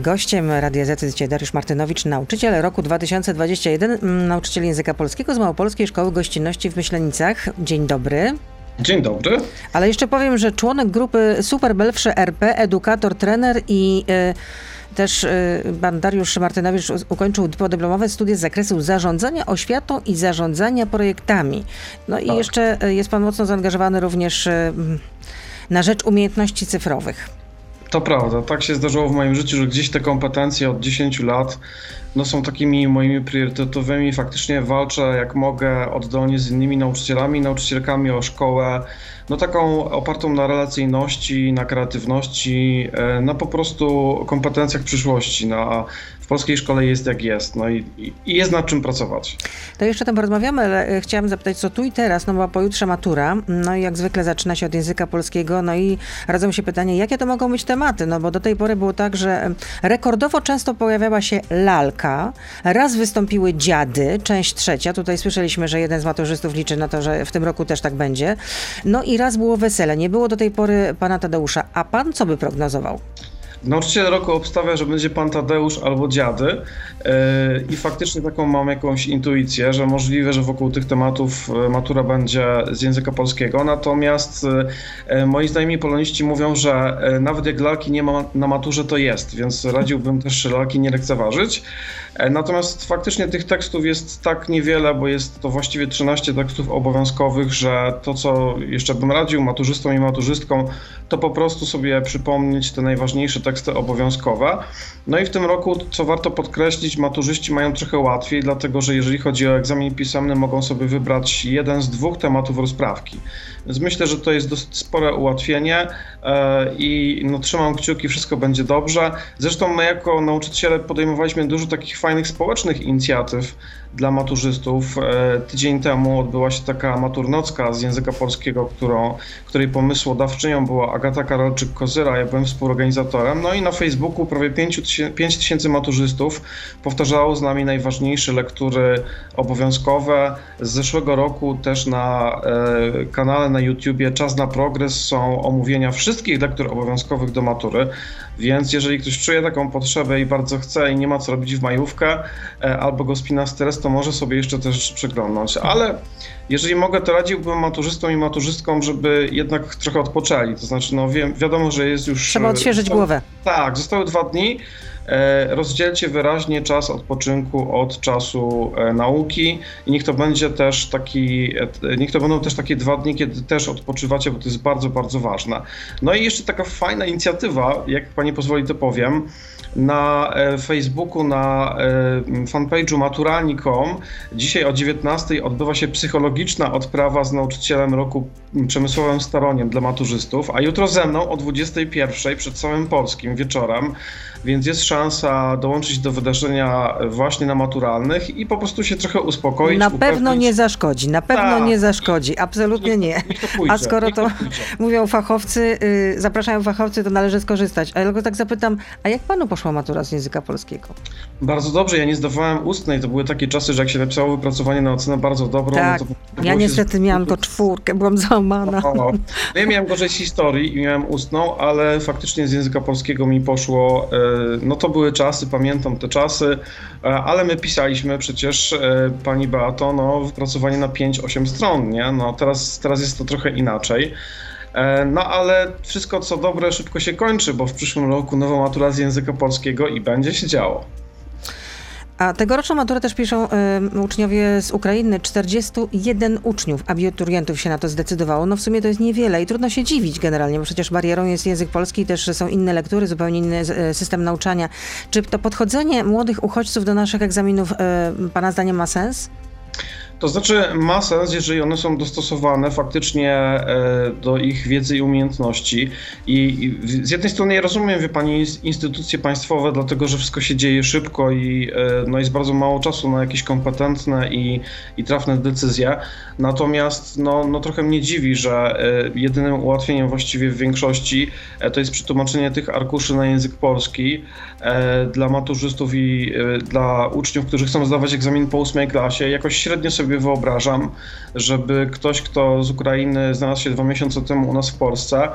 Gościem Radia Z jest dzisiaj Dariusz Martynowicz, nauczyciel roku 2021, mm, nauczyciel języka polskiego z Małopolskiej Szkoły Gościnności w Myślenicach. Dzień dobry. Dzień dobry. Ale jeszcze powiem, że członek grupy Super Belwsze RP, edukator, trener i y, też y, pan Dariusz Martynowicz ukończył podyplomowe studia z zakresu zarządzania oświatą i zarządzania projektami. No i Tak. jeszcze y, jest pan mocno zaangażowany również y, na rzecz umiejętności cyfrowych. To prawda, tak się zdarzyło w moim życiu, że gdzieś te kompetencje od 10 lat no, są takimi moimi priorytetowymi. Faktycznie walczę jak mogę oddolnie z innymi nauczycielami, nauczycielkami o szkołę, no taką opartą na relacyjności, na kreatywności, e, na po prostu kompetencjach przyszłości. No, a w polskiej szkole jest jak jest, no i, i jest nad czym pracować. To jeszcze tam porozmawiamy, ale chciałam zapytać, co tu i teraz, no bo pojutrze matura, no i jak zwykle zaczyna się od języka polskiego, no i rodzą się pytanie, jakie to mogą być tematy, no bo do tej pory było tak, że rekordowo często pojawiała się lalka, raz wystąpiły dziady, część trzecia, tutaj słyszeliśmy, że jeden z maturzystów liczy na to, że w tym roku też tak będzie, no i raz było wesele, nie było do tej pory pana Tadeusza, a pan co by prognozował? Nauczyciel roku obstawia, że będzie pan Tadeusz albo dziady yy, i faktycznie taką mam jakąś intuicję, że możliwe, że wokół tych tematów yy, matura będzie z języka polskiego, natomiast yy, moi znajomi poloniści mówią, że nawet jak lalki nie ma na maturze, to jest, więc radziłbym też lalki nie lekceważyć. E, Natomiast faktycznie tych tekstów jest tak niewiele, bo jest to właściwie 13 tekstów obowiązkowych, że to, co jeszcze bym radził maturzystom i maturzystkom, to po prostu sobie przypomnieć te najważniejsze teksty obowiązkowe. No i w tym roku, co warto podkreślić, maturzyści mają trochę łatwiej, dlatego że jeżeli chodzi o egzamin pisemny, mogą sobie wybrać jeden z dwóch tematów rozprawki. Więc myślę, że to jest dosyć spore ułatwienie e, i no, trzymam kciuki, wszystko będzie dobrze. Zresztą my jako nauczyciele podejmowaliśmy dużo takich fajnych społecznych inicjatyw dla maturzystów. E, Tydzień temu odbyła się taka maturnocka z języka polskiego, którą, której pomysłodawczynią była Agata Karolczyk-Kozyra, ja byłem współorganizatorem. No i na Facebooku prawie 5 tysięcy maturzystów powtarzało z nami najważniejsze lektury obowiązkowe. Z zeszłego roku też na e, kanale na YouTubie Czas na Progres są omówienia wszystkich lektur obowiązkowych do matury, więc jeżeli ktoś czuje taką potrzebę i bardzo chce i nie ma co robić w majówkę e, albo go spina stres, to może sobie jeszcze te rzeczy przeglądnąć. Ale jeżeli mogę, to radziłbym maturzystom i maturzystkom, żeby jednak trochę odpoczęli. To znaczy, no wiem, wiadomo, że jest już... Trzeba odświeżyć zostały- głowę. Tak, zostały dwa dni. E, Rozdzielcie wyraźnie czas odpoczynku od czasu e, nauki i niech to będzie też taki, e, niech to będą też takie dwa dni, kiedy też odpoczywacie, bo to jest bardzo, bardzo ważne. No i jeszcze taka fajna inicjatywa, jak pani pozwoli to powiem, na Facebooku, na fanpage'u maturalni.com dzisiaj o 19 odbywa się psychologiczna odprawa z nauczycielem roku Przemysłowym Staroniem dla maturzystów, a jutro ze mną o 21 przed całym Polskim wieczorem, więc jest szansa dołączyć do wydarzenia właśnie na maturalnych i po prostu się trochę uspokoić. Na pewno upewnić- nie zaszkodzi, na pewno Tak. nie zaszkodzi, absolutnie nie. Pójdzie, A skoro to mówią fachowcy, y, zapraszają fachowcy, to należy skorzystać. Ale tylko tak zapytam, a jak panu poszła matura z języka polskiego? Bardzo dobrze, ja nie zdawałem ustnej, to były takie czasy, że jak się napisało wypracowanie na ocenę bardzo dobrą, Tak, no to ja niestety z- miałam to czwórkę, byłam załamana. O, no ja miałem gorzej z historii i miałem ustną, ale faktycznie z języka polskiego mi poszło. e, No to były czasy, pamiętam te czasy, e, ale my pisaliśmy przecież, e, pani Beato, no wypracowanie na 5-8 stron, nie? No teraz, teraz jest to trochę inaczej. E, No ale wszystko co dobre szybko się kończy, bo w przyszłym roku nowa matura z języka polskiego i będzie się działo. A tegoroczną maturę też piszą y, uczniowie z Ukrainy. 41 uczniów, abiturientów się na to zdecydowało. No w sumie to jest niewiele i trudno się dziwić generalnie, bo przecież barierą jest język polski, też są inne lektury, zupełnie inny y, system nauczania. Czy to podchodzenie młodych uchodźców do naszych egzaminów y, pana zdaniem ma sens? To znaczy ma sens, jeżeli one są dostosowane faktycznie e, do ich wiedzy i umiejętności. I, z jednej strony ja rozumiem, wie pani, ins- instytucje państwowe, dlatego że wszystko się dzieje szybko i e, no, jest bardzo mało czasu na jakieś kompetentne i, i trafne decyzje. Natomiast no, no, trochę mnie dziwi, że e, jedynym ułatwieniem właściwie w większości to jest przetłumaczenie tych arkuszy na język polski dla maturzystów i dla uczniów, którzy chcą zdawać egzamin po ósmej klasie. Jakoś średnio sobie wyobrażam, żeby ktoś, kto z Ukrainy znalazł się dwa miesiące temu u nas w Polsce,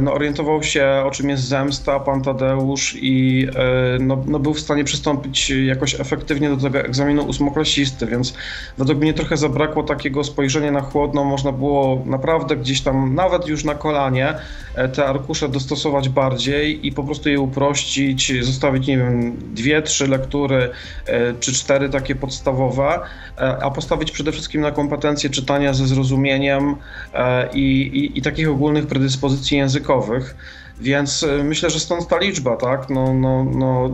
no, orientował się, o czym jest zemsta, pan Tadeusz i e, no, no, był w stanie przystąpić jakoś efektywnie do tego egzaminu ósmoklasisty, więc według mnie trochę zabrakło takiego spojrzenia na chłodno. Można było naprawdę gdzieś tam, nawet już na kolanie, te arkusze dostosować bardziej i po prostu je uprościć, zostawić, nie wiem, dwie, trzy lektury czy cztery takie podstawowe, a postawić przede wszystkim na kompetencje czytania ze zrozumieniem i, i, i takich ogólnych predyspozycji językowych. Więc e, myślę, że stąd ta liczba, tak? No, no, no,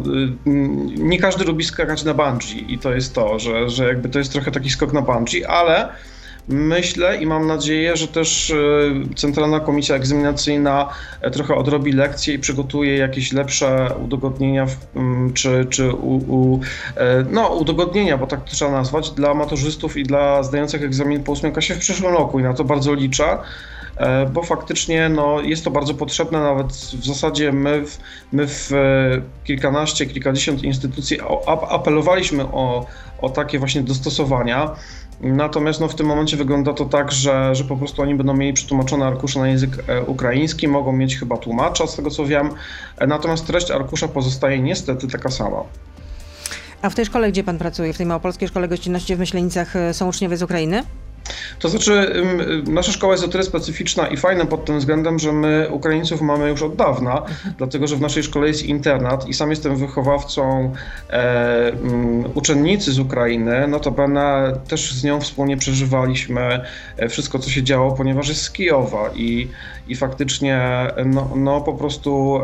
y, nie każdy lubi skakać na bungee i to jest to, że, że jakby to jest trochę taki skok na bungee, ale myślę i mam nadzieję, że też e, Centralna Komisja Egzaminacyjna e, trochę odrobi lekcje i przygotuje jakieś lepsze udogodnienia, czy, czy u, u, no, udogodnienia, bo tak to trzeba nazwać, dla maturzystów i dla zdających egzamin po 8 klasie w przyszłym roku i na to bardzo liczę. E, bo faktycznie no, jest to bardzo potrzebne, nawet w zasadzie my, w, my w e, kilkanaście, kilkadziesiąt instytucji apelowaliśmy o, o takie właśnie dostosowania. Natomiast no, w tym momencie wygląda to tak, że, że po prostu oni będą mieli przetłumaczone arkusze na język e, ukraiński, mogą mieć chyba tłumacza, z tego co wiem. Natomiast treść arkusza pozostaje niestety taka sama. A w tej szkole, gdzie pan pracuje, w tej Małopolskiej Szkole Gościnności w Myślenicach, są uczniowie z Ukrainy? To znaczy, nasza szkoła jest o tyle specyficzna i fajna pod tym względem, że my Ukraińców mamy już od dawna, mhm. dlatego że w naszej szkole jest internat i sam jestem wychowawcą e, um, uczennicy z Ukrainy. Notabene też z nią wspólnie przeżywaliśmy e, wszystko, co się działo, ponieważ jest z Kijowa i, i faktycznie no, no po prostu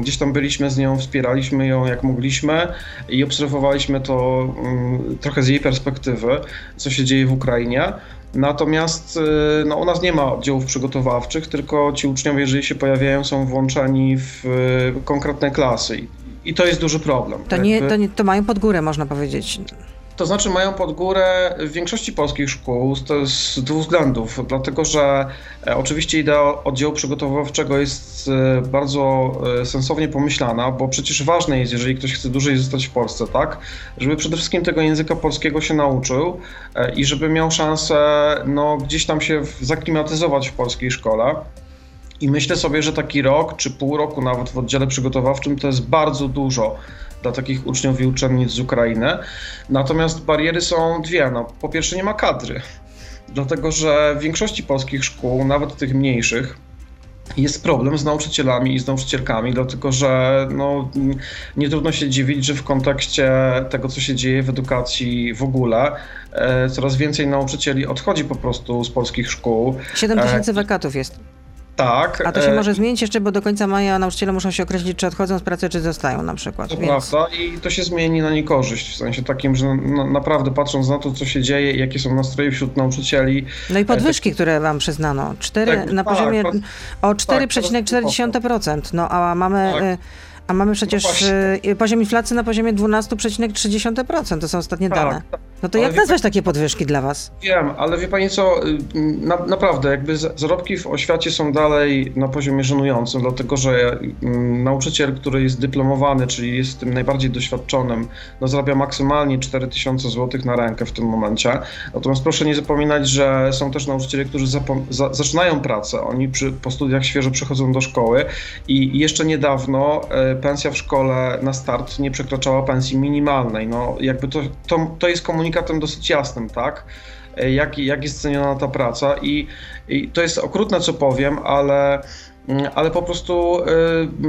gdzieś tam byliśmy z nią, wspieraliśmy ją jak mogliśmy i obserwowaliśmy to um, trochę z jej perspektywy, co się dzieje w Ukrainie. Natomiast y, no, u nas nie ma oddziałów przygotowawczych, tylko ci uczniowie, jeżeli się pojawiają, są włączani w y, konkretne klasy. I to jest duży problem. To, nie, to, nie, to mają pod górę, można powiedzieć. To znaczy mają pod górę w większości polskich szkół z, dwóch względów. Dlatego, że e, oczywiście idea oddziału przygotowawczego jest e, bardzo e, sensownie pomyślana, bo przecież ważne jest, jeżeli ktoś chce dłużej zostać w Polsce, tak, żeby przede wszystkim tego języka polskiego się nauczył i żeby miał szansę no, gdzieś tam się zaklimatyzować w polskiej szkole. I myślę sobie, że taki rok czy pół roku nawet w oddziale przygotowawczym to jest bardzo dużo dla takich uczniów i uczennic z Ukrainy. Natomiast bariery są dwie. No, po pierwsze nie ma kadry, dlatego że w większości polskich szkół, nawet tych mniejszych, jest problem z nauczycielami i z nauczycielkami, dlatego że no, nie trudno się dziwić, że w kontekście tego, co się dzieje w edukacji w ogóle, e, coraz więcej nauczycieli odchodzi po prostu z polskich szkół. 7 tysięcy wakatów jest. Tak. A to się e, może zmienić jeszcze, bo do końca maja nauczyciele muszą się określić, czy odchodzą z pracy, czy zostają na przykład. To Więc... prawda i to się zmieni na niekorzyść, w sensie takim, że naprawdę patrząc na to, co się dzieje jakie są nastroje wśród nauczycieli. No i podwyżki, tak... które wam przyznano. 4, tak, na tak, poziomie o 4,4%. Tak, no a mamy... Tak. Y, a mamy przecież no poziom inflacji na poziomie 12,3%. To są ostatnie tak, dane. No to ale jak nazwać takie podwyżki dla was? Wiem, ale wie pani co, y, na, naprawdę, jakby zarobki w oświacie są dalej na poziomie żenującym, dlatego że um, nauczyciel, który jest dyplomowany, czyli jest tym najbardziej doświadczonym, no zarabia maksymalnie 4000 zł na rękę w tym momencie. Natomiast proszę nie zapominać, że są też nauczyciele, którzy za, zaczynają pracę, oni przy, po studiach świeżo przychodzą do szkoły i jeszcze niedawno e, pensja w szkole na start nie przekraczała pensji minimalnej. No jakby to, to, to jest komunikacja komunikatem dosyć jasnym, tak? E, jak, jak jest ceniona ta praca i, i to jest okrutne, co powiem, ale ale po prostu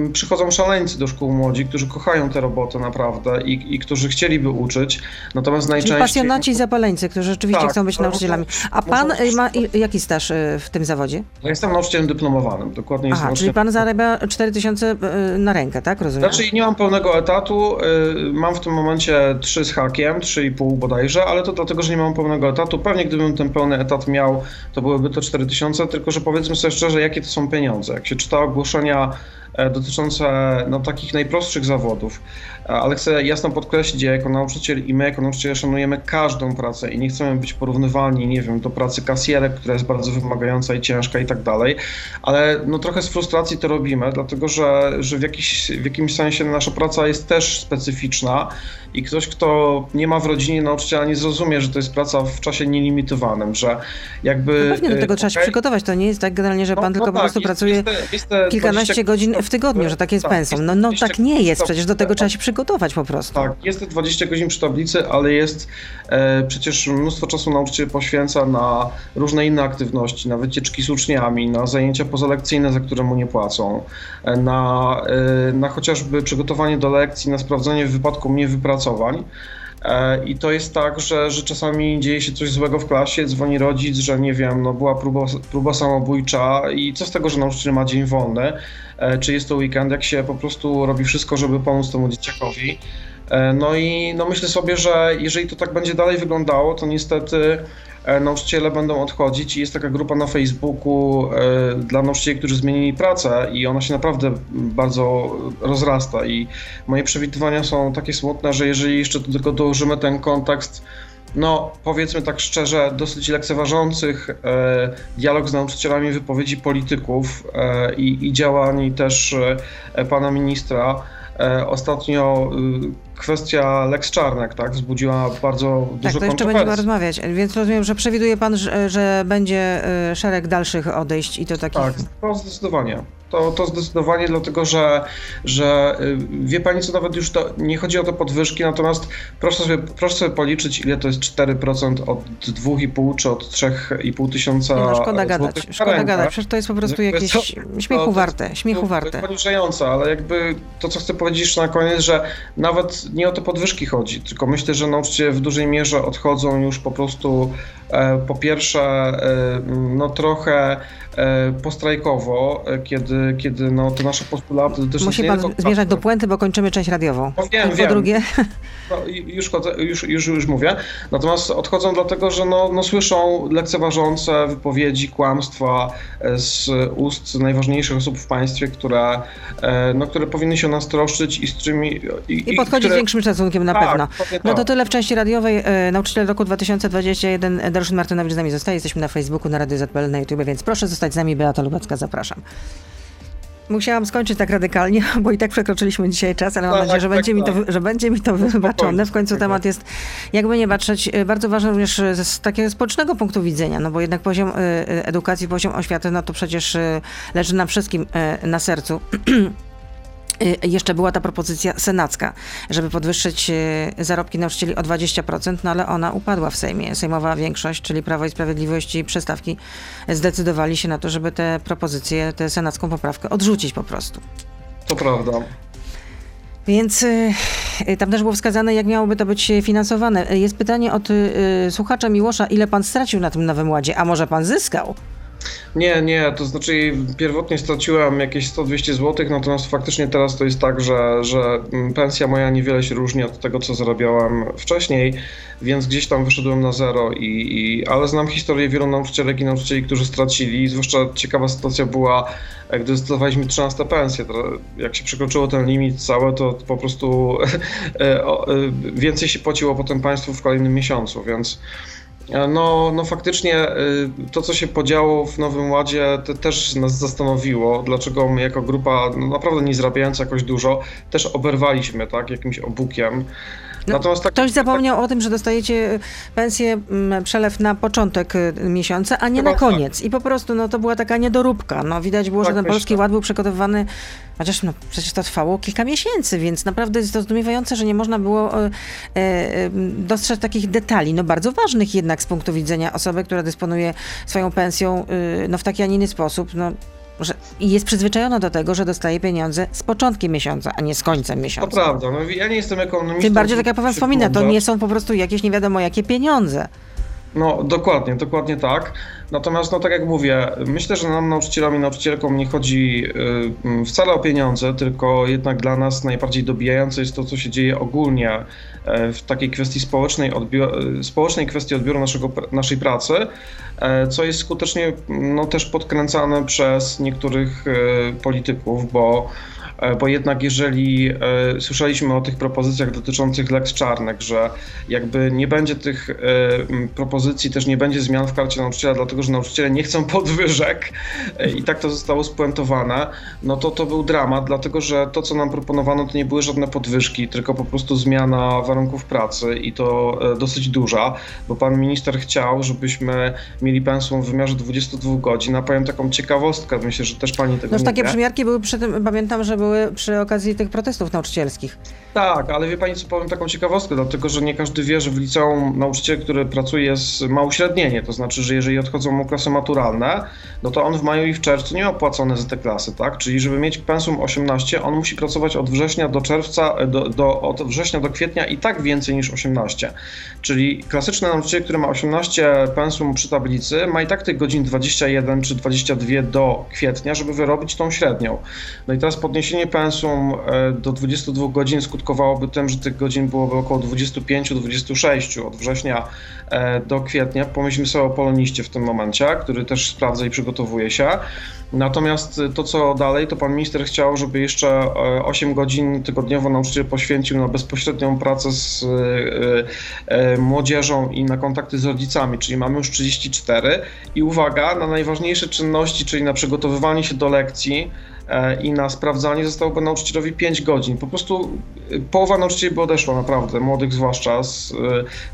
y, przychodzą szaleńcy do szkół młodzi, którzy kochają tę robotę naprawdę i, i którzy chcieliby uczyć. Natomiast najczęściej. Czyli pasjonaci i zapaleńcy, którzy rzeczywiście tak, chcą być nauczycielami. A pan y, ma jaki staż y, w tym zawodzie? Ja jestem nauczycielem dyplomowanym, dokładnie Aha, czyli pan zarabia 4000 y, na rękę, tak? Rozumiem. Znaczy nie mam pełnego etatu, mam w tym momencie 3 z hakiem, 3,5 bodajże, ale to dlatego, że nie mam pełnego etatu. Pewnie gdybym ten pełny etat miał, to byłyby to 4000, tylko że powiedzmy sobie szczerze, jakie to są pieniądze się czyta ogłoszenia dotyczące no, takich najprostszych zawodów. Ale chcę jasno podkreślić, ja jako nauczyciel i my jako nauczyciele szanujemy każdą pracę i nie chcemy być porównywalni, nie wiem, do pracy kasjerek, która jest bardzo wymagająca i ciężka i tak dalej, ale no trochę z frustracji to robimy, dlatego że, że w, jakiś, w jakimś sensie nasza praca jest też specyficzna i ktoś, kto nie ma w rodzinie nauczyciela nie zrozumie, że to jest praca w czasie nielimitowanym, że jakby... No pewnie do tego trzeba się przygotować, to nie jest tak generalnie, że no, pan no, tylko no po prostu jest, pracuje jest, jest kilkanaście godzin w tygodniu, że tak jest tak, pensum. No, no tak nie jest, przecież do tego trzeba się przygotować po prostu. Tak, jest 20 godzin przy tablicy, ale jest e, przecież mnóstwo czasu nauczyciel poświęca na różne inne aktywności, na wycieczki z uczniami, na zajęcia pozalekcyjne, za które mu nie płacą, e, na, e, na chociażby przygotowanie do lekcji, na sprawdzenie w wypadku mnie wypracowań. E, I to jest tak, że, że czasami dzieje się coś złego w klasie, dzwoni rodzic, że nie wiem, no była próba, próba samobójcza i co z tego, że nauczyciel ma dzień wolny, e, czy jest to weekend, jak się po prostu robi wszystko, żeby pomóc temu dzieciakowi. E, no i no myślę sobie, że jeżeli to tak będzie dalej wyglądało, to niestety E, nauczyciele będą odchodzić i jest taka grupa na Facebooku e, dla nauczycieli, którzy zmienili pracę i ona się naprawdę bardzo rozrasta. I moje przewidywania są takie smutne, że jeżeli jeszcze tylko dołożymy ten kontekst no powiedzmy tak szczerze, dosyć lekceważących dialog z nauczycielami wypowiedzi polityków i, i działań też pana ministra, ostatnio y, kwestia Lex Czarnek, tak, wzbudziła bardzo dużo Tak, to jeszcze będziemy rozmawiać, więc rozumiem, że przewiduje pan, że, że będzie y, szereg dalszych odejść i to takich... Tak, to zdecydowanie. To, to zdecydowanie dlatego, że, że y, wie pani co, nawet już to nie chodzi o te podwyżki, natomiast proszę sobie, proszę sobie policzyć, ile to jest 4% od 2,5 czy od 3,5 tysiąca no, szkoda gadać, szkoda gadać, przecież to jest po prostu jakieś to, śmiechu to, warte, śmiechu to, warte. Poniżające, ale jakby to, co chcę powiedzieć jeszcze na koniec, że nawet nie o te podwyżki chodzi, tylko myślę, że nauczyciele w dużej mierze odchodzą już po prostu po pierwsze e, no trochę E, postrajkowo, e, kiedy, kiedy no, te nasze postulaty Musi pan zmierzać do puenty, bo kończymy część radiową. No, wiem, po wiem. drugie... No, już, już, już, już mówię. Natomiast odchodzą dlatego, że no, no słyszą lekceważące wypowiedzi, kłamstwa e, z ust najważniejszych osób w państwie, które, no, które powinny się nas troszczyć i z którymi... I, I podchodzić które... z większym szacunkiem na tak, pewno. No to tak. tyle w części radiowej. Nauczyciel roku 2021 Daruszyn Martynowicz z nami zostaje. Jesteśmy na Facebooku, na Radio ZPL, na YouTube, więc proszę zostać z nami. Beata Lubecka, zapraszam. Musiałam skończyć tak radykalnie, bo i tak przekroczyliśmy dzisiaj czas, ale mam tak, nadzieję, że, tak, będzie, tak. Mi to, że będzie mi to wybaczone. W końcu temat jest, jakby nie patrzeć, y, bardzo ważny również z takiego społecznego punktu widzenia, no bo jednak poziom y, y, edukacji, poziom oświaty, no to przecież leży nam wszystkim na sercu. Y, jeszcze była ta propozycja senacka, żeby podwyższyć y, zarobki nauczycieli o 20%, no ale ona upadła w Sejmie. Sejmowa większość, czyli Prawo i Sprawiedliwość i przestawki zdecydowali się na to, żeby te propozycje, tę senacką poprawkę odrzucić po prostu. To prawda. Więc y, tam też było wskazane, jak miałoby to być finansowane. Jest pytanie od słuchacza Miłosza, ile pan stracił na tym Nowym Ładzie, a może pan zyskał? Nie, nie, to znaczy pierwotnie straciłem jakieś 100-200 zł, natomiast faktycznie teraz to jest tak, że, że pensja moja niewiele się różni od tego, co zarabiałem wcześniej, więc gdzieś tam wyszedłem na zero, i, i ale znam historię wielu nauczycielek i nauczycieli, którzy stracili, zwłaszcza ciekawa sytuacja była, gdy zdecydowaliśmy 13 pensję, jak się przekroczyło ten limit cały, to po prostu e, e, więcej się płaciło potem państwu w kolejnym miesiącu, więc E, no, no faktycznie e, to, co się podziało w Nowym Ładzie, też nas zastanowiło, dlaczego my jako grupa, no naprawdę nie zarabiająca jakoś dużo, też oberwaliśmy tak, jakimś obukiem. No, tak, ktoś zapomniał tak, o tym, że dostajecie pensję, mm, przelew na początek y, miesiąca, a nie na koniec. Tak. I po prostu no, to była taka niedoróbka. No, widać było, tak, że ten Polski Ład był przygotowywany, chociaż no, przecież to trwało kilka miesięcy, więc naprawdę jest to zdumiewające, że nie można było e, e, dostrzec takich detali, no bardzo ważnych jednak z punktu widzenia osoby, która dysponuje swoją pensją e, no, w taki, a nie inny sposób. No, że jest przyzwyczajona do tego, że dostaje pieniądze z początkiem miesiąca, a nie z końcem miesiąca. To prawda, no ja nie jestem ekonomistą. Tym bardziej, tak jak pan wspomina, to nie są po prostu jakieś nie wiadomo jakie pieniądze. No, dokładnie, dokładnie tak. Natomiast, no tak jak mówię, myślę, że nam nauczycielom i nauczycielkom nie chodzi y, wcale o pieniądze, tylko jednak dla nas najbardziej dobijające jest to, co się dzieje ogólnie e, w takiej kwestii społecznej, odbioru, społecznej kwestii odbioru naszego, naszej pracy, e, co jest skutecznie no, też podkręcane przez niektórych e, polityków, bo E, bo jednak jeżeli e, słyszeliśmy o tych propozycjach dotyczących Lex Czarnek, że jakby nie będzie tych e, propozycji, też nie będzie zmian w karcie nauczyciela, dlatego że nauczyciele nie chcą podwyżek i tak to zostało spuentowane, no to to był dramat, dlatego że to, co nam proponowano, to nie były żadne podwyżki, tylko po prostu zmiana warunków pracy i to dosyć duża, bo pan minister chciał, żebyśmy mieli pensum w wymiarze 22 godzin, a powiem taką ciekawostkę, myślę, że też pani tego no, nie takie wie. przymiarki były przy tym, pamiętam, że były były przy okazji tych protestów nauczycielskich. Tak, ale wie pani co, powiem taką ciekawostkę, dlatego że nie każdy wie, że w liceum nauczyciel, który pracuje, ma uśrednienie, to znaczy, że jeżeli odchodzą mu klasy maturalne, no to on w maju i w czerwcu nie ma płacone za te klasy, tak? Czyli żeby mieć pensum 18, on musi pracować od września do czerwca, do, do, od września do kwietnia i tak więcej niż 18. Czyli klasyczny nauczyciel, który ma 18 pensum przy tablicy, ma i tak tych godzin 21 czy 22 do kwietnia, żeby wyrobić tą średnią. No i teraz podniesienie podniesienie pensum e, do 22 godzin skutkowałoby tym, że tych godzin byłoby około 25-26 od września e, do kwietnia. Pomyślmy sobie o poloniście w tym momencie, który też sprawdza i przygotowuje się. Natomiast to, co dalej, to pan minister chciał, żeby jeszcze 8 e, godzin tygodniowo nauczyciel poświęcił na bezpośrednią pracę z młodzieżą i na kontakty z rodzicami, czyli mamy już 34 i uwaga, na najważniejsze czynności, czyli na przygotowywanie się do lekcji, i na sprawdzanie zostałoby nauczycielowi 5 godzin. Po prostu e, połowa nauczycieli by odeszła naprawdę, młodych zwłaszcza z, e,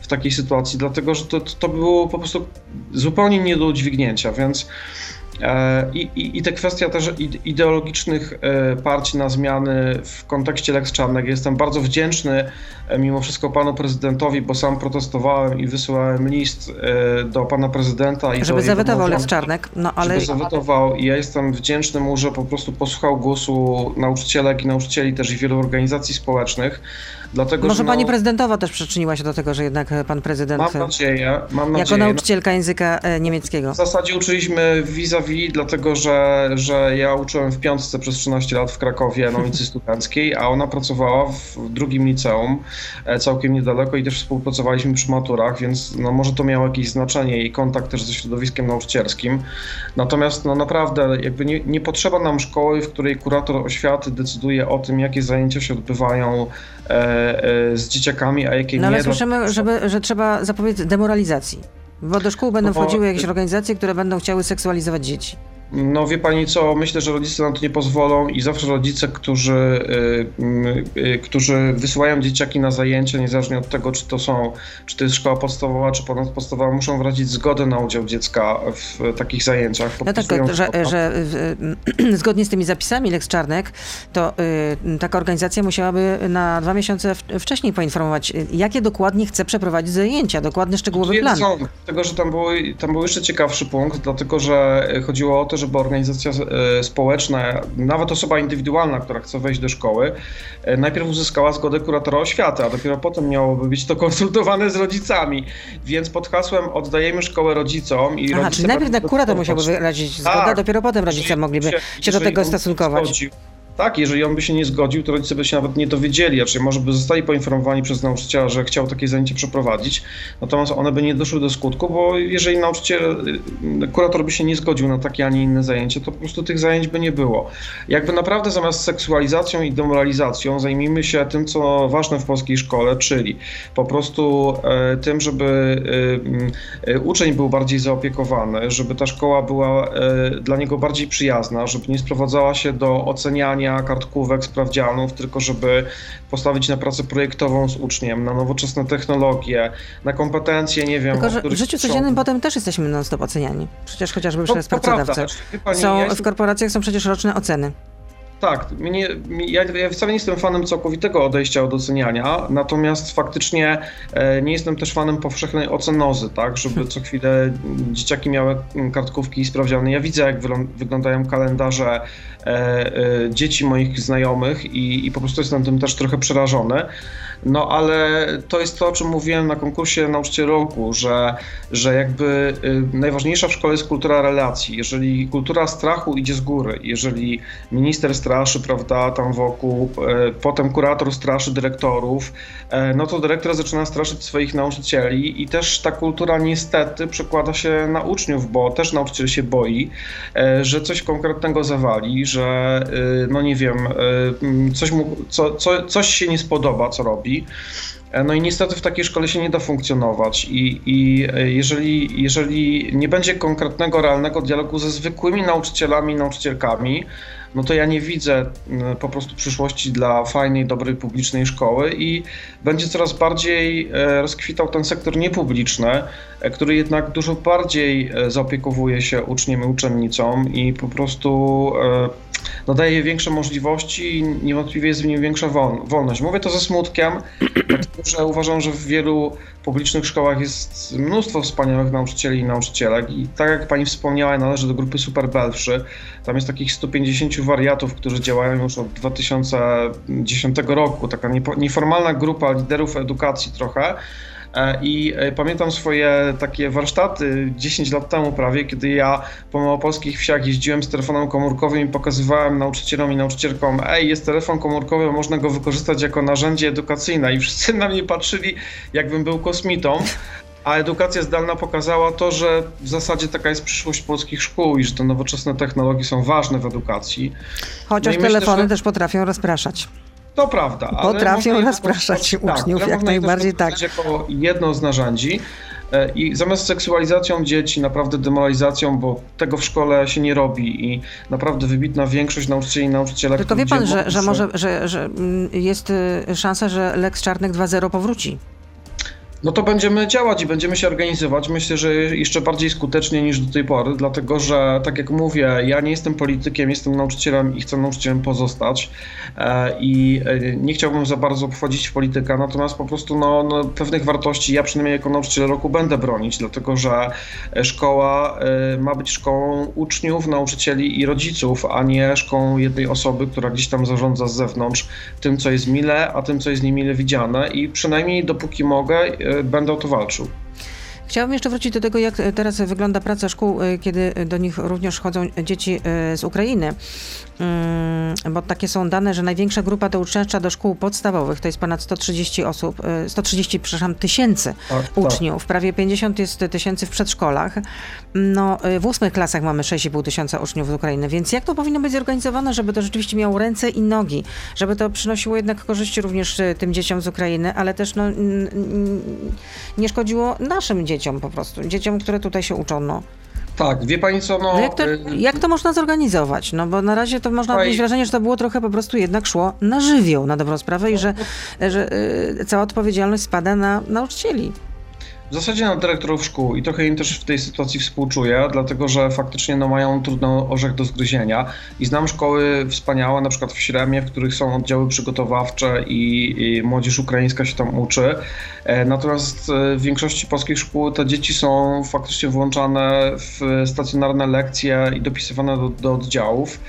w takiej sytuacji, dlatego że to, to było po prostu zupełnie nie do udźwignięcia, więc E, I, i, I te kwestia też ideologicznych e, partii na zmiany w kontekście Lex Czarnek. Jestem bardzo wdzięczny e, mimo wszystko panu prezydentowi, bo sam protestowałem i wysyłałem list do pana prezydenta. I żeby zawetował Lex Czarnek. No, ale... Żeby zawetował i ja jestem wdzięczny mu, że po prostu posłuchał głosu nauczycielek i nauczycieli też i wielu organizacji społecznych. Dlatego, Może że, pani no, prezydentowa też przyczyniła się do tego, że jednak pan prezydent. Mam nadzieję. Mam nadzieję. Jako nauczycielka języka niemieckiego. W zasadzie uczyliśmy vis-a-vis dlatego że, że ja uczyłem w piątce przez 13 lat w Krakowie na ulicy Studenckiej, a ona pracowała w drugim liceum, e, całkiem niedaleko i też współpracowaliśmy przy maturach, więc no, może to miało jakieś znaczenie i kontakt też ze środowiskiem nauczycielskim. Natomiast no, naprawdę jakby nie, nie potrzeba nam szkoły, w której kurator oświaty decyduje o tym, jakie zajęcia się odbywają e, e, z dzieciakami, a jakie no, nie. Ale słyszymy, żeby, że trzeba zapobiec demoralizacji. Bo do szkół będą no wchodziły jakieś organizacje, które będą chciały seksualizować dzieci. No wie pani co, myślę, że rodzice na to nie pozwolą i zawsze rodzice, którzy, y, y, którzy wysyłają dzieciaki na zajęcia, niezależnie od tego, czy to są, czy to jest szkoła podstawowa, czy ponadpodstawowa, muszą wyrazić zgodę na udział dziecka w takich zajęciach. No tak, że, że y, zgodnie z tymi zapisami Lex Czarnek, to y, taka organizacja musiałaby na dwa miesiące wcześniej poinformować, jakie dokładnie chce przeprowadzić zajęcia, dokładny, szczegółowy plan. Są, dlatego, że tam, był, tam był jeszcze ciekawszy punkt, dlatego, że chodziło o to, że żeby organizacja e, społeczna, nawet osoba indywidualna, która chce wejść do szkoły, e, najpierw uzyskała zgodę kuratora oświaty, a dopiero potem miałoby być to konsultowane z rodzicami. Więc pod hasłem oddajemy szkołę rodzicom i Aha, czyli najpierw kurator musiałby wyrazić zgodę, tak, a dopiero potem rodzice mogliby się, się do tego stosunkować. Zgodził, tak, jeżeli on by się nie zgodził, to rodzice by się nawet nie dowiedzieli, raczej może by zostali poinformowani przez nauczyciela, że chciał takie zajęcie przeprowadzić, natomiast one by nie doszły do skutku, bo jeżeli nauczyciel, y, kurator by się nie zgodził na takie, a nie inne zajęcie, to po prostu tych zajęć by nie było. Jakby naprawdę zamiast seksualizacją i demoralizacją zajmijmy się tym, co ważne w polskiej szkole, czyli po prostu e, tym, żeby e, e, uczeń był bardziej zaopiekowany, żeby ta szkoła była dla niego bardziej przyjazna, żeby nie sprowadzała się do oceniania kartkówek, sprawdzianów, tylko żeby postawić na pracę projektową z uczniem, na nowoczesne technologie, na kompetencje, nie wiem. Tylko, że w życiu codziennym potem też jesteśmy non-stop oceniani. Przecież chociażby przez no, pracodawcę. Są, w korporacjach są przecież roczne oceny. Tak, mnie, ja, ja wcale nie jestem fanem całkowitego odejścia od oceniania, natomiast faktycznie e, nie jestem też fanem powszechnej ocenozy, tak, żeby co chwilę dzieciaki miały kartkówki i sprawdziany. Ja widzę, jak wyglądają kalendarze e, e, dzieci moich znajomych i, i po prostu jestem tym też trochę przerażony. No ale to jest to, o czym mówiłem na konkursie Nauczyciel Roku, że, że jakby y, najważniejsza w szkole jest kultura relacji. Jeżeli kultura strachu idzie z góry, jeżeli minister straszy, prawda, tam wokół, y, potem kurator straszy dyrektorów, y, no to dyrektor zaczyna straszyć swoich nauczycieli i też ta kultura niestety przekłada się na uczniów, bo też nauczyciel się boi, że coś konkretnego zawali, że no nie wiem, coś, mu, co, co, coś się nie spodoba, co robi, E, no i niestety w takiej szkole się nie da funkcjonować. I, i e, jeżeli, jeżeli nie będzie konkretnego, realnego dialogu ze zwykłymi nauczycielami, nauczycielkami, no to ja nie widzę po prostu przyszłości dla fajnej, dobrej, publicznej szkoły i będzie coraz bardziej e, rozkwitał ten sektor niepubliczny, który jednak dużo bardziej zaopiekowuje się uczniem i uczennicą i po prostu no, daje większe możliwości i niewątpliwie jest w nim większa wolność. Mówię to ze smutkiem, dlatego że uważam, że w wielu publicznych szkołach jest mnóstwo wspaniałych nauczycieli i nauczycielek i tak jak pani wspomniała, należy do grupy Super Belfrzy. Tam jest takich 150 wariatów, którzy działają już od 2010 roku. Taka nieformalna grupa liderów edukacji trochę. E, I e, pamiętam swoje takie warsztaty 10 lat temu prawie, kiedy ja po małopolskich wsiach jeździłem z telefonem komórkowym i pokazywałem nauczycielom i nauczycielkom, ej, jest telefon komórkowy, można go wykorzystać jako narzędzie edukacyjne i wszyscy na mnie patrzyli, jakbym był kosmitą. A edukacja zdalna pokazała to, że w zasadzie taka jest przyszłość polskich szkół i że te nowoczesne technologie są ważne w edukacji. Chociaż no telefony myślę, że... też potrafią rozpraszać. To prawda. Potrafią rozpraszać tak, uczniów, tak, jak najbardziej tak. jako jedno z narzędzi. E, I zamiast seksualizacją dzieci, naprawdę demoralizacją, bo tego w szkole się nie robi i naprawdę wybitna większość nauczycieli i nauczycielek... Tylko wie pan, że, że może że, że mm, jest y, szansa, że Lex Czarnek 2.0 powróci. No to będziemy działać i będziemy się organizować. Myślę, że jeszcze bardziej skutecznie niż do tej pory, dlatego że, tak jak mówię, ja nie jestem politykiem, jestem nauczycielem i chcę nauczycielem pozostać. E, I e, nie chciałbym za bardzo wchodzić w politykę, natomiast po prostu no, no, pewnych wartości ja przynajmniej jako nauczyciel roku będę bronić, dlatego że szkoła e, ma być szkołą uczniów, nauczycieli i rodziców, a nie szkołą jednej osoby, która gdzieś tam zarządza z zewnątrz tym, co jest mile, a tym, co jest niemile widziane. I przynajmniej dopóki mogę, będę o to walczył. Chciałabym jeszcze wrócić do tego, jak teraz wygląda praca szkół, kiedy do nich również chodzą dzieci z Ukrainy. Mm, bo takie są dane, że największa grupa to uczęszcza do szkół podstawowych, to jest ponad 130 osób, 130, y, przepraszam, tysięcy tak, uczniów, tak. prawie 50 jest tysięcy w przedszkolach. No, y, w ósmych klasach mamy 6,5 tysiąca uczniów z Ukrainy, więc jak to powinno być zorganizowane, żeby to rzeczywiście miało ręce i nogi, żeby to przynosiło jednak korzyści również y, tym dzieciom z Ukrainy, ale też no, nie szkodziło naszym dzieciom po prostu, dzieciom, które tutaj się uczą. No. Tak, wie pani co, no... no jak, to, y, jak to można zorganizować? No bo na razie to można mieć wrażenie, że to było trochę po prostu jednak szło na żywioł, na dobrą sprawę i że, że y, cała odpowiedzialność spada na nauczycieli. W zasadzie na dyrektorów szkół i trochę im też w tej sytuacji współczuję, dlatego że faktycznie no, mają trudny orzech do zgryzienia i znam szkoły wspaniałe, na przykład w Śremie, w których są oddziały przygotowawcze i, i młodzież ukraińska się tam uczy. E, natomiast e, w większości polskich szkół te dzieci są faktycznie włączane w stacjonarne lekcje i dopisywane do, do oddziałów.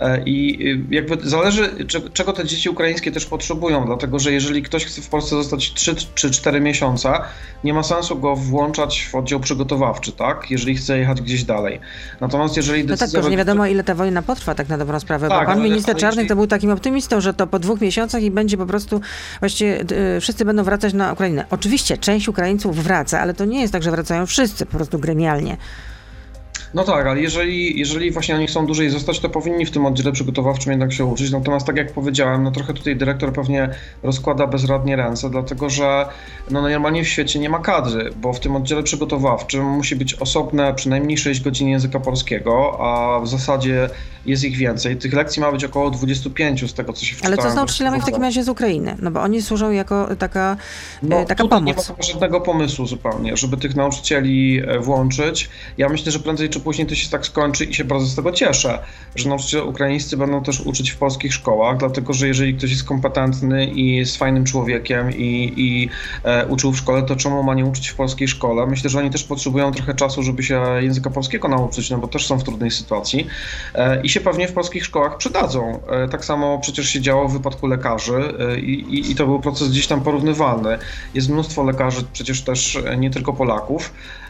E, I y, jakby zależy, czego te dzieci ukraińskie też potrzebują, dlatego że jeżeli ktoś chce w Polsce zostać 3 czy 4 miesiące, nie ma sensu go włączać w oddział przygotowawczy, tak? Jeżeli chce jechać gdzieś dalej. Natomiast jeżeli decyzja... No tak, już nie wiadomo ile ta wojna potrwa tak na dobrą sprawę, tak, bo pan minister Czarnek jeżeli... to był takim optymistą, że to po dwóch miesiącach i będzie po prostu, właściwie y, wszyscy będą wracać na Ukrainę. Oczywiście część Ukraińców wraca, ale to nie jest tak, że wracają wszyscy po prostu gremialnie. No tak, ale jeżeli, jeżeli właśnie oni chcą dłużej zostać, to powinni w tym oddziale przygotowawczym jednak się uczyć. Natomiast tak jak powiedziałem, no trochę tutaj dyrektor pewnie rozkłada bezradnie ręce, dlatego że no normalnie w świecie nie ma kadry, bo w tym oddziale przygotowawczym musi być osobne przynajmniej 6 godzin języka polskiego, a w zasadzie jest ich więcej. Tych lekcji ma być około 25 z tego, co się wczytałem. Ale co z nauczycielami w takim razie z Ukrainy? No bo oni służą jako taka, no, e, taka pomoc. nie ma żadnego pomysłu zupełnie, żeby tych nauczycieli e, włączyć. Ja myślę, że prędzej czy czy później to się tak skończy i się bardzo z tego cieszę, że nauczyciele ukraińscy będą też uczyć w polskich szkołach, dlatego że jeżeli ktoś jest kompetentny i jest fajnym człowiekiem i, i e, uczył w szkole, to czemu ma nie uczyć w polskiej szkole? Myślę, że oni też potrzebują trochę czasu, żeby się języka polskiego nauczyć, no bo też są w trudnej sytuacji e, i się pewnie w polskich szkołach przydadzą. E, tak samo przecież się działo w wypadku lekarzy e, i, i to był proces gdzieś tam porównywalny. Jest mnóstwo lekarzy, przecież też nie tylko Polaków, E, e,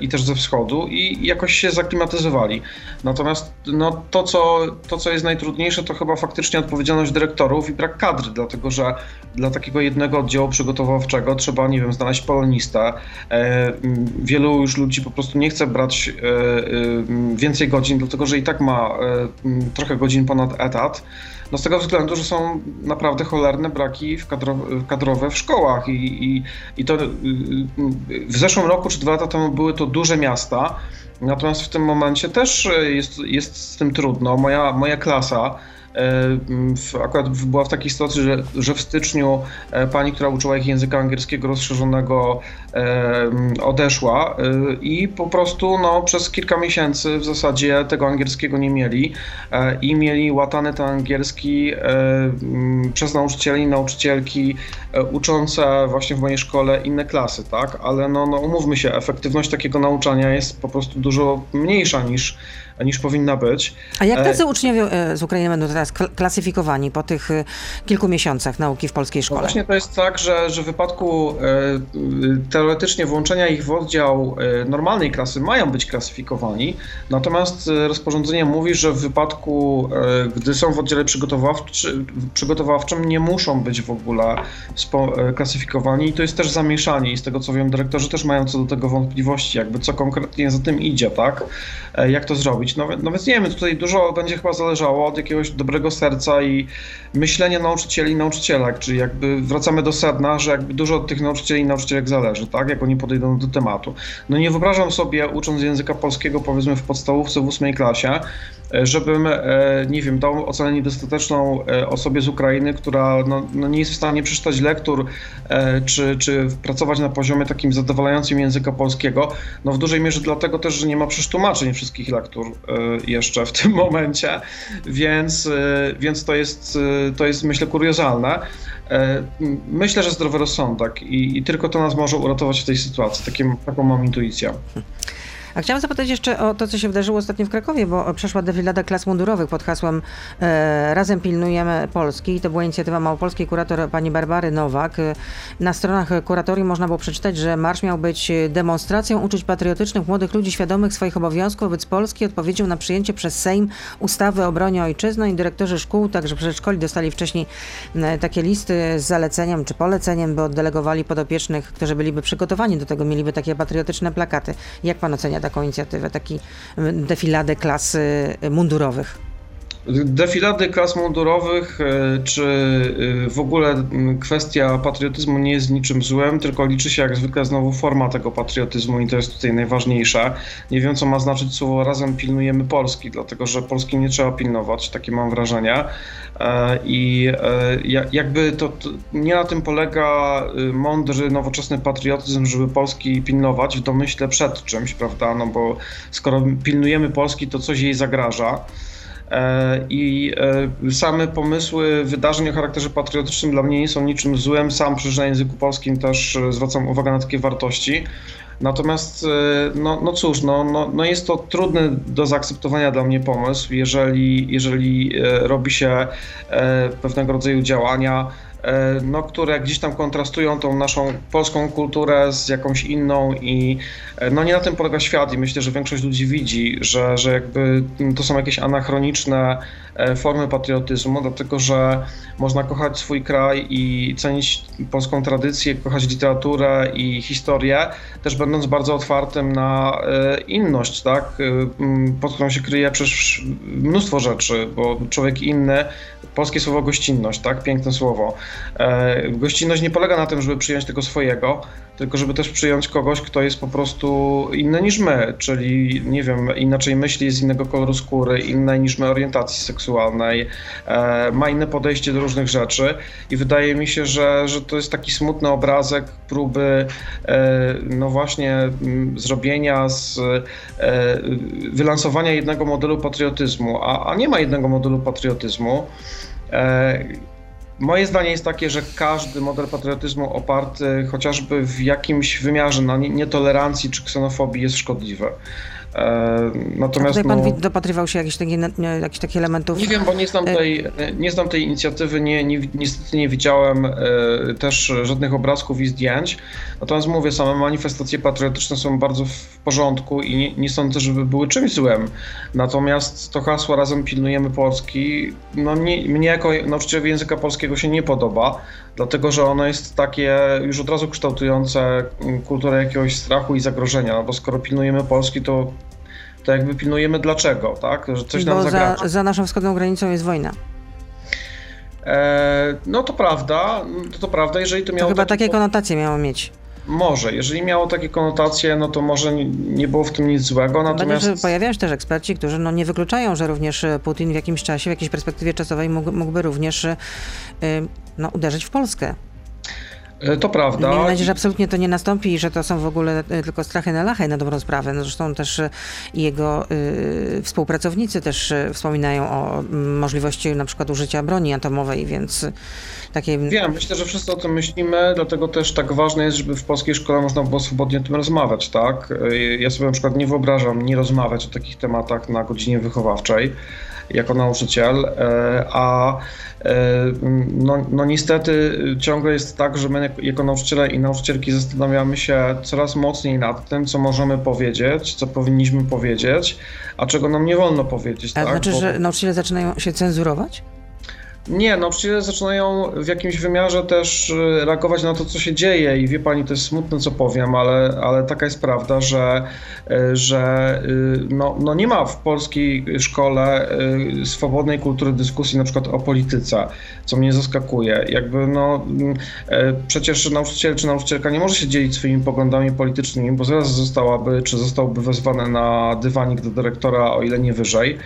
i też ze wschodu i jakoś się zaklimatyzowali. Natomiast no, to, co, to, co jest najtrudniejsze, to chyba faktycznie odpowiedzialność dyrektorów i brak kadry, dlatego że dla takiego jednego oddziału przygotowawczego trzeba, nie wiem, znaleźć polonistę. E, wielu już ludzi po prostu nie chce brać więcej godzin, dlatego że i tak ma trochę godzin ponad etat. No z tego względu, że są naprawdę cholerne braki w kadrowe, kadrowe w szkołach i, i, i to y, y, w zeszłym roku czy dwa lata temu były to duże miasta, natomiast w tym momencie też jest, jest z tym trudno. Moja, moja klasa E, akurat była w takiej sytuacji, że, że w styczniu pani, która uczyła ich języka angielskiego rozszerzonego odeszła i po prostu no, przez kilka miesięcy w zasadzie tego angielskiego nie mieli i mieli łatany ten angielski przez nauczycieli i nauczycielki uczące właśnie w mojej szkole inne klasy, tak? Ale no, no umówmy się, efektywność takiego nauczania jest po prostu dużo mniejsza niż niż powinna być. A jak tacy uczniowie e, z Ukrainy będą teraz klasyfikowani po tych e, kilku miesiącach nauki w polskiej szkole? No właśnie to jest tak, że, że w wypadku e, teoretycznie włączenia ich w oddział normalnej klasy mają być klasyfikowani, natomiast rozporządzenie mówi, że w wypadku, gdy są w oddziale przygotowawczy, przygotowawczym, nie muszą być w ogóle klasyfikowani i to jest też zamieszanie i z tego co wiem, dyrektorzy też mają co do tego wątpliwości, jakby co konkretnie za tym idzie, tak? Jak to zrobić? No, no więc nie wiem, tutaj dużo będzie chyba zależało od jakiegoś dobrego serca i myślenia nauczycieli i nauczycielek, czyli jakby wracamy do sedna, że jakby dużo od tych nauczycieli i nauczycielek zależy, tak, jak oni podejdą do tematu. No nie wyobrażam sobie, ucząc języka polskiego powiedzmy w podstawówce w ósmej klasie, żebym, e, nie wiem, dał ocenę niedostateczną e, osobie z Ukrainy, która no, no nie jest w stanie przeczytać lektur czy, czy pracować na poziomie takim zadowalającym języka polskiego. No w dużej mierze dlatego też, że nie ma przetłumaczeń wszystkich lektur jeszcze w tym momencie, więc, więc to, jest, to jest myślę kuriozalne. Myślę, że zdrowy rozsądek i, i tylko to nas może uratować w tej sytuacji. Takim, taką mam intuicję. A chciałam zapytać jeszcze o to, co się wydarzyło ostatnio w Krakowie, bo przeszła defilada klas mundurowych pod hasłem e, Razem pilnujemy Polski. To była inicjatywa małopolskiej kurator pani Barbary Nowak. Na stronach kuratorium można było przeczytać, że marsz miał być demonstracją uczuć patriotycznych młodych ludzi świadomych swoich obowiązków wobec Polski, odpowiedzią na przyjęcie przez Sejm ustawy o obronie ojczyzny i dyrektorzy szkół, także przedszkoli dostali wcześniej e, takie listy z zaleceniem czy poleceniem, by oddelegowali podopiecznych, którzy byliby przygotowani do tego, mieliby takie patriotyczne plakaty. Jak pan ocenia taką inicjatywę, taki defiladę klas mundurowych? Defilady klas mundurowych, e, czy e, w ogóle kwestia patriotyzmu nie jest niczym złym, tylko liczy się jak zwykle znowu forma tego patriotyzmu i to jest tutaj najważniejsze. Nie wiem, co ma znaczyć słowo razem pilnujemy Polski, dlatego że Polski nie trzeba pilnować, takie mam wrażenie. E, I jakby to nie na tym polega mądry, nowoczesny patriotyzm, żeby Polski pilnować w domyśle przed czymś, prawda? No bo skoro pilnujemy Polski, to coś jej zagraża. E, I e, same pomysły wydarzeń o charakterze patriotycznym dla mnie nie są niczym złym. Sam przecież na języku polskim też e, zwracam uwagę na takie wartości. Natomiast, no, no cóż, no, no, no jest to trudny do zaakceptowania dla mnie pomysł, jeżeli, jeżeli robi się pewnego rodzaju działania, no, które gdzieś tam kontrastują tą naszą polską kulturę z jakąś inną i e, no nie na tym polega świat i myślę, że większość ludzi widzi, że, że jakby to są jakieś anachroniczne e, formy patriotyzmu, dlatego że można kochać swój kraj i cenić polską tradycję, kochać literaturę i historię, też będąc bardzo otwartym na inność, tak, pod którą się kryje przecież mnóstwo rzeczy, bo człowiek inny polskie słowo gościnność, tak? Piękne słowo. E, gościnność nie polega na tym, żeby przyjąć tego swojego, tylko żeby też przyjąć kogoś, kto jest po prostu inny niż my, czyli nie wiem, inaczej myśli, z innego koloru skóry, innej niż my orientacji seksualnej, e, ma inne podejście do różnych rzeczy i wydaje mi się, że, że to jest taki smutny obrazek próby, e, no właśnie właśnie mm, zrobienia z e, wylansowania jednego modelu patriotyzmu, a, a nie ma jednego modelu patriotyzmu. E, moje zdanie jest takie, że każdy model patriotyzmu oparty chociażby w jakimś wymiarze na nietolerancji czy ksenofobii jest szkodliwy. E, natomiast, A tutaj pan no, dopatrywał się jakichś takich, jakichś takich elementów? Nie wiem, bo nie znam e, tej, nie znam tej inicjatywy, nie, nie, niestety nie widziałem też żadnych obrazków i zdjęć. Natomiast mówię, same manifestacje patriotyczne są bardzo porządku i nie, nie sądzę, żeby były czymś złym. Natomiast to hasło Razem pilnujemy Polski, no nie, mnie jako nauczycielowi języka polskiego się nie podoba, dlatego że ono jest takie już od razu kształtujące kulturę jakiegoś strachu i zagrożenia, no bo skoro pilnujemy Polski, to to jakby pilnujemy dlaczego, tak? Że coś Bo nam zagraża. Za, za naszą wschodnią granicą jest wojna. E, no to prawda, to, to prawda, jeżeli to miało... To chyba takie konotacje miało mieć. Może, jeżeli miało takie konotacje, no to może nie było w tym nic złego, natomiast... Będzie, pojawiają się też eksperci, którzy no nie wykluczają, że również Putin w jakimś czasie, w jakiejś perspektywie czasowej mógł, mógłby również y, no, uderzyć w Polskę. E, to prawda. Miejmy nadzieję, że absolutnie to nie nastąpi i że to są w ogóle e, tylko strachy na lachę na dobrą sprawę. No zresztą też e, jego y, współpracownicy też wspominają o możliwości na przykład użycia broni atomowej, więc Wiem, myślę, że wszyscy o tym myślimy, dlatego też tak ważne jest, żeby w polskiej szkole można było swobodnie o tym rozmawiać, tak? Ja sobie na przykład nie wyobrażam nie rozmawiać o takich tematach na godzinie wychowawczej jako nauczyciel, a E, no, no niestety ciągle jest tak, że my jako nauczyciele i nauczycielki zastanawiamy się coraz mocniej nad tym, co możemy powiedzieć, co powinniśmy powiedzieć, a czego nam nie wolno powiedzieć. A tak? znaczy, Bo... że nauczyciele zaczynają się cenzurować? Nie, nauczyciele zaczynają w jakimś wymiarze też y, reagować na to, co się dzieje i wie pani, to jest smutne, co powiem, ale, ale taka jest prawda, że, y, że y, no, no nie ma w polskiej szkole swobodnej kultury dyskusji na przykład o polityce, co mnie zaskakuje. Jakby no, przecież nauczyciel czy nauczycielka nie może się dzielić swoimi poglądami politycznymi, bo zaraz zostałaby, czy zostałby wezwany na dywanik do dyrektora, o ile nie wyżej.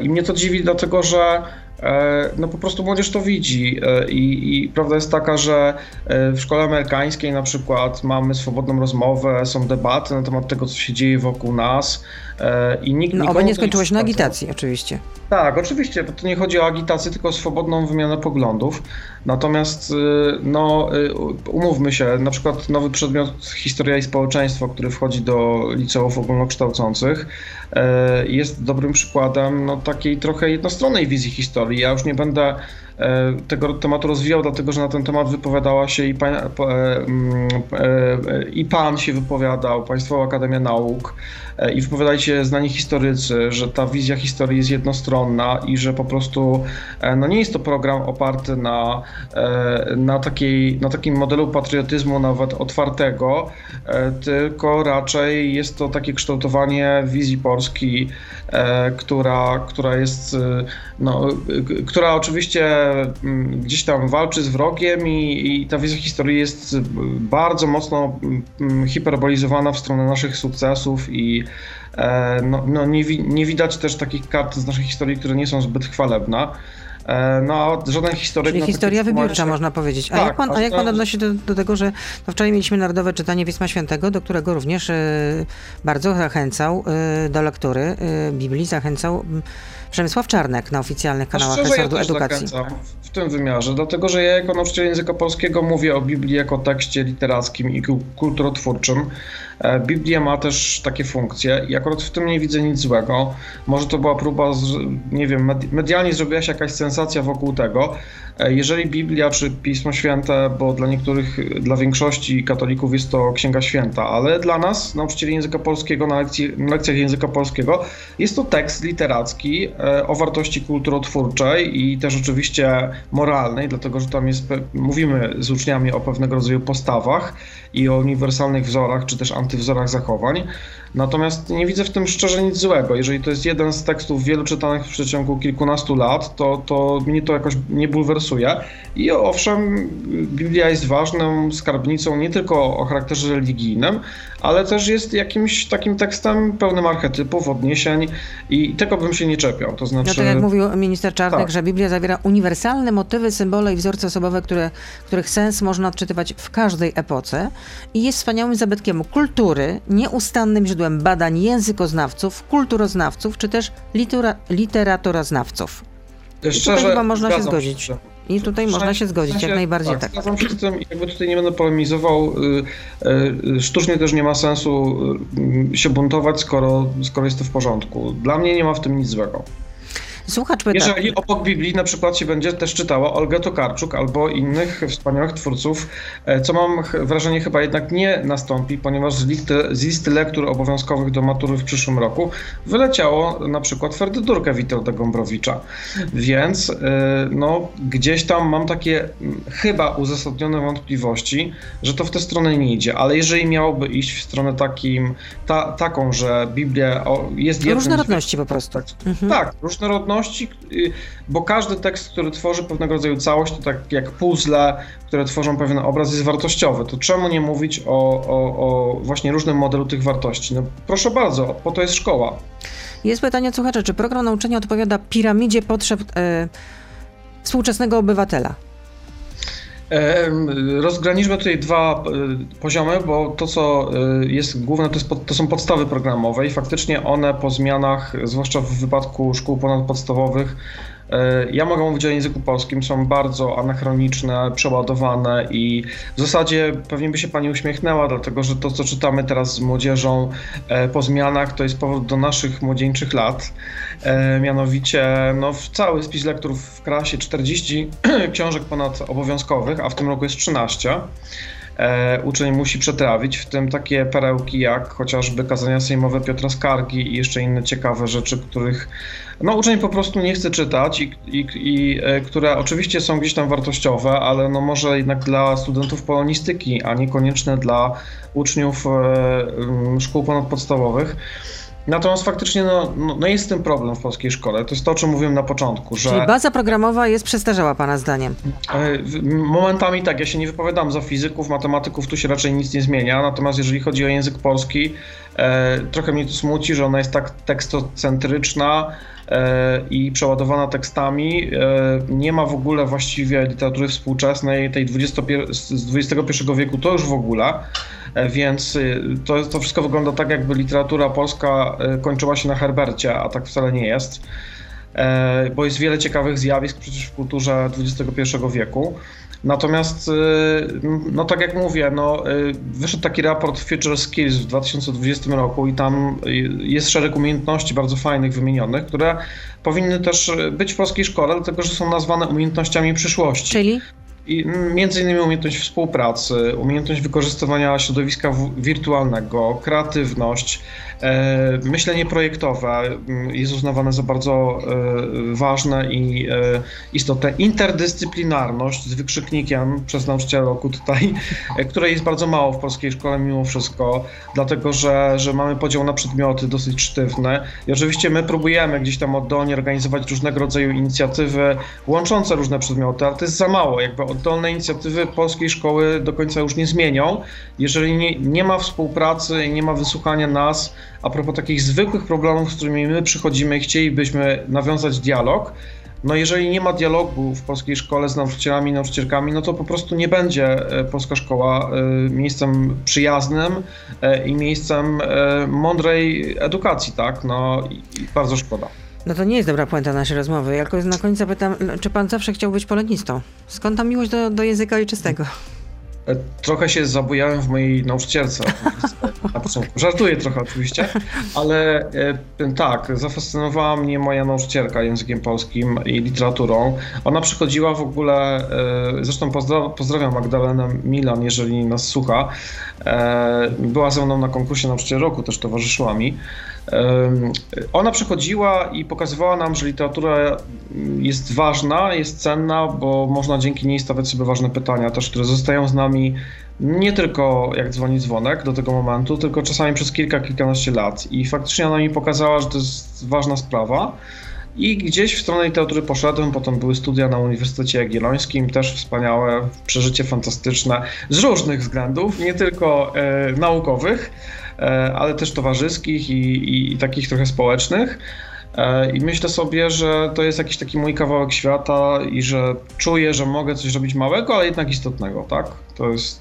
I mnie to dziwi, dlatego że E, no po prostu młodzież to widzi. E, I, i, prawda jest taka, że e, w szkole amerykańskiej na przykład mamy swobodną rozmowę, są debaty na temat tego, co się dzieje wokół nas i nikt... No oba nie skończyłeś na agitacji oczywiście. Tak, oczywiście, bo to nie chodzi o agitację, tylko o swobodną wymianę poglądów. Natomiast, no, umówmy się, na przykład nowy przedmiot Historia i Społeczeństwo, który wchodzi do liceów ogólnokształcących, jest dobrym przykładem no, takiej trochę jednostronnej wizji historii. Ja już nie będę E, tego tematu rozwijał, dlatego że na ten temat wypowiadała się i pan, e, e, i pan się wypowiadał, Państwowa Akademia Nauk i wypowiadali się znani historycy, że ta wizja historii jest jednostronna i że po prostu no nie jest to program oparty na, na, takiej, na takim modelu patriotyzmu nawet otwartego, tylko raczej jest to takie kształtowanie wizji Polski, która, która jest, no, która oczywiście Mm, gdzieś tam walczy z wrogiem i, i ta wizja historii jest bardzo mocno mm, hiperbolizowana w stronę naszych sukcesów i e, no, no nie, nie widać też takich kart z naszej historii, które nie są zbyt chwalebne. E, no, żaden historyk... Czyli historia wybiórcza, można powiedzieć. A tak, jak pan, a jak pan odnosi do, do tego, że no wczoraj mieliśmy Narodowe Czytanie Pisma Świętego, do którego również y, bardzo zachęcał y, do lektury y, Biblii, zachęcał Przemysław Czarnek na oficjalnych kanałach resortu ja edukacji. W tym wymiarze, dlatego że ja jako nauczyciel języka polskiego mówię o Biblii jako tekście literackim i kulturotwórczym. E, Biblia ma też takie funkcje i akurat w tym nie widzę nic złego. Może to była próba, nie wiem, medialnie zrobiła się jakaś sensacja wokół tego. E, jeżeli Biblia czy Pismo Święte, bo dla niektórych, dla większości katolików jest to Księga Święta, ale dla nas, nauczycieli języka polskiego na, lekcji, na lekcjach języka polskiego, jest to tekst literacki e, o wartości kulturotwórczej i też oczywiście moralnej, dlatego że tam jest, mówimy z uczniami o pewnego rodzaju postawach i o uniwersalnych wzorach, czy też antywzorach zachowań. Natomiast nie widzę w tym szczerze nic złego. Jeżeli to jest jeden z tekstów wielu czytanych w przeciągu kilkunastu lat, to, to mnie to jakoś nie bulwersuje. I owszem, Biblia jest ważną skarbnicą nie tylko o charakterze religijnym, ale też jest jakimś takim tekstem pełnym archetypów, odniesień i tego bym się nie czepiał. To znaczy... No tak jak mówił minister Czarnek, tak. że Biblia zawiera uniwersalne motywy, symbole i wzorce osobowe, które, których sens można odczytywać w każdej epoce i jest wspaniałym zabytkiem kultury, nieustannym źródłem badań językoznawców, kulturoznawców, czy też litera, literaturoznawców. Szczerze, I tutaj chyba można się zgodzić. Się. I tutaj można się zgodzić, jak najbardziej tak. tak. Zgadzam się z tym i jakby tutaj nie będę polemizował. Y, y, sztucznie też nie ma sensu y, się buntować, skoro, skoro jest to w porządku. Dla mnie nie ma w tym nic złego. Słuchacz pyta. Jeżeli obok Biblii na przykład się będzie też czytała Olga Tokarczuk albo innych wspaniałych twórców, e, co mam wrażenie chyba jednak nie nastąpi, ponieważ z listy, lektur obowiązkowych do matury w przyszłym roku wyleciało na przykład Ferdydurkę Witolda Gombrowicza. Więc e, no, gdzieś tam mam takie chyba uzasadnione wątpliwości, że to w tę stronę nie idzie, ale jeżeli miałoby iść w stronę takim, ta, taką, że Biblia jest jednym... Różnorodności po prostu. Tak, mhm. tak różnorodności Y, bo każdy tekst, który tworzy pewnego rodzaju całość, to tak jak puzzle, które tworzą pewien obraz, jest wartościowy. To czemu nie mówić o, o, o właśnie różnym modelu tych wartości? No proszę bardzo, po to jest szkoła. Jest pytanie od słuchacza, czy program nauczania odpowiada piramidzie potrzeb e, współczesnego obywatela? Rozgraniczmy tutaj dwa e, poziomy, bo to, co e, jest główne, to, jest, to, są podstawy programowe i faktycznie one po zmianach, zwłaszcza w wypadku szkół ponadpodstawowych, ja mogę mówić o języku polskim, są bardzo anachroniczne, przeładowane i w zasadzie pewnie by się pani uśmiechnęła, dlatego że to, co czytamy teraz z młodzieżą e, po zmianach, to jest powrót do naszych młodzieńczych lat. E, mianowicie no, w cały spis lektur w klasie 40 książek ponad obowiązkowych, a w tym roku jest 13 e, uczeń musi przetrawić, w tym takie perełki jak chociażby kazania sejmowe Piotra Skargi i jeszcze inne ciekawe rzeczy, których no, uczeń po prostu nie chce czytać i, i, i e, które oczywiście są gdzieś tam wartościowe, ale no może jednak dla studentów polonistyki, a niekoniecznie dla uczniów e, szkół ponadpodstawowych. Natomiast faktycznie no, no, no, jest ten problem w polskiej szkole. To jest to, o czym mówiłem na początku, że... Czyli baza programowa jest przestarzała Pana zdaniem? E, momentami tak, ja się nie wypowiadam za fizyków, matematyków, tu się raczej nic nie zmienia, natomiast jeżeli chodzi o język polski, e, trochę mnie to smuci, że ona jest tak tekstocentryczna, E, i przeładowana tekstami. E, nie ma w ogóle właściwie literatury współczesnej, tej 21, z XXI wieku to już w ogóle. E, więc to, to wszystko wygląda tak, jakby literatura polska kończyła się na Herbercie, a tak wcale nie jest. Bo jest wiele ciekawych zjawisk przecież w kulturze XXI wieku. Natomiast, y, no tak jak mówię, no, y, wyszedł taki raport Future Skills w 2020 roku i tam y, jest szereg umiejętności bardzo fajnych wymienionych, które powinny też być w polskiej szkole, dlatego że są nazwane umiejętnościami przyszłości. Czyli? I między innymi umiejętność współpracy, umiejętność wykorzystywania środowiska wirtualnego, kreatywność, myślenie projektowe mm, jest uznawane za bardzo e, ważne i e, istotne. Interdyscyplinarność z wykrzyknikiem przez nauczyciela roku tutaj, której jest bardzo mało w polskiej szkole mimo wszystko, dlatego że, że mamy podział na przedmioty dosyć sztywne. I oczywiście my próbujemy gdzieś tam oddolnie organizować różnego rodzaju inicjatywy łączące różne przedmioty, ale to jest za mało, jakby oddolne inicjatywy polskiej szkoły do końca już nie zmienią, jeżeli nie, nie ma współpracy i nie ma wysłuchania nas a propos takich zwykłych problemów, z którymi my przychodzimy i chcielibyśmy nawiązać dialog, no jeżeli nie ma dialogu w polskiej szkole z nauczycielami i nauczycielkami, no to po prostu nie będzie e, polska szkoła e, miejscem przyjaznym e, i miejscem mądrej edukacji, tak? No i bardzo szkoda. No to nie jest dobra puenta naszej rozmowy. Jako na koniec zapytam, czy pan zawsze chciał być polonistą? Skąd ta miłość do, do języka ojczystego? Trochę się zabujałem w mojej nauczycielce. Żartuję trochę oczywiście, ale e, tak, zafascynowała mnie moja nauczycielka językiem polskim i literaturą. Ona przychodziła w ogóle, e, zresztą pozdrawiam Magdalenę Milan, jeżeli nas słucha. E, była ze mną na konkursie Nauczyciel Roku, też towarzyszyła mi. Ona przychodziła i pokazywała nam, że literatura jest ważna, jest cenna, bo można dzięki niej stawiać sobie ważne pytania, też które zostają z nami nie tylko jak dzwoni dzwonek do tego momentu, tylko czasami przez kilka, kilkanaście lat. I faktycznie ona mi pokazała, że to jest ważna sprawa. I gdzieś w stronę literatury poszedłem, potem były studia na Uniwersytecie Jagiellońskim, też wspaniałe, przeżycie fantastyczne, z różnych względów, nie tylko e, naukowych, ale też towarzyskich i, i, i takich trochę społecznych. E, I myślę sobie, że to jest jakiś taki mój kawałek świata i że czuję, że mogę coś robić małego, ale jednak istotnego, tak? To jest,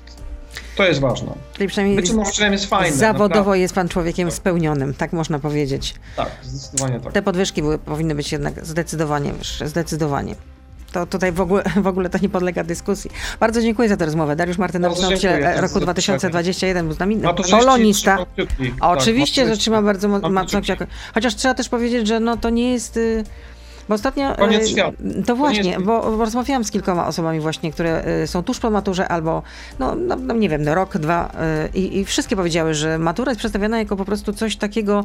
to jest ważne. Czyli przynajmniej Bycie nauczycielem jest fajne. zawodowo naprawdę. jest pan człowiekiem spełnionym, tak można powiedzieć. Tak, zdecydowanie tak. Te podwyżki były, powinny być jednak zdecydowanie wyższe, zdecydowanie. To tutaj w ogóle, w ogóle to nie podlega dyskusji. Bardzo dziękuję za tę rozmowę. Dariusz Martynowicz, nauczyciel e, roku zaproszenie. 2021 był z nami. Polonista. A Tak, Oczywiście, że trzyma bardzo mocno kciuki. Chociaż trzeba też powiedzieć, że no to nie jest... y, Bo ostatnio... Koniec y, świata. To właśnie, bo bo rozmawiałam z kilkoma osobami właśnie, które y, są tuż po maturze albo, no, no, no nie wiem, no, rok, dwa y, i, i wszystkie powiedziały, że matura jest przedstawiana jako po prostu coś takiego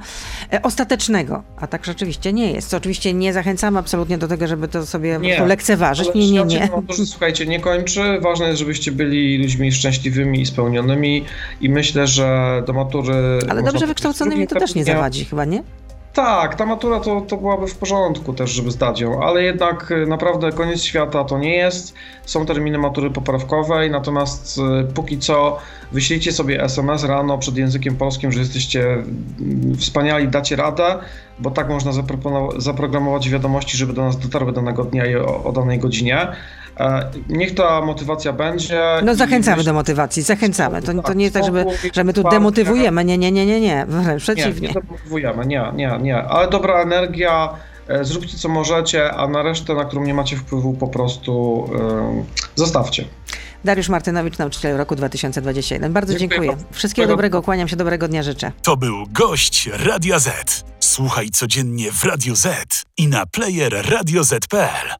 e, ostatecznego, a tak rzeczywiście nie jest. Co oczywiście nie zachęcamy absolutnie do tego, żeby to sobie prostu lekceważyć. Nie, nie, nie. maturze, słuchajcie, nie kończy. Ważne jest, żebyście byli ludźmi szczęśliwymi i spełnionymi i myślę, że do matury... Ale dobrze wykształconymi to też nie zawadzi chyba, nie? Tak, ta matura to, to byłaby w porządku też, żeby zdać ją, ale jednak y, naprawdę koniec świata to nie jest. Są terminy matury poprawkowej, natomiast y, póki co wyślijcie sobie SMS rano przed językiem polskim, że jesteście mm, wspaniali, dacie radę, bo tak można zaprogramować wiadomości, żeby do nas dotarły danego dnia i o, o danej godzinie. E, Niech ta motywacja będzie. No zachęcamy do motywacji, zachęcamy. To, to nie jest tak, żeby, że my tu demotywujemy. Nie, nie, nie, nie, nie. Wręcz Nie, przeciwnie. nie demotywujemy, nie, nie, nie. Ale dobra energia, e, zróbcie co możecie, a na resztę, na którą nie macie wpływu, po prostu e, zostawcie. Dariusz Martynowicz, nauczyciel roku 2021. Bardzo Dziękuję dziękuję. Wszystkiego dobrego, kłaniam się, dobrego dnia życzę. To był gość Radia Z. Słuchaj codziennie w Radio Z i na player radioz.pl.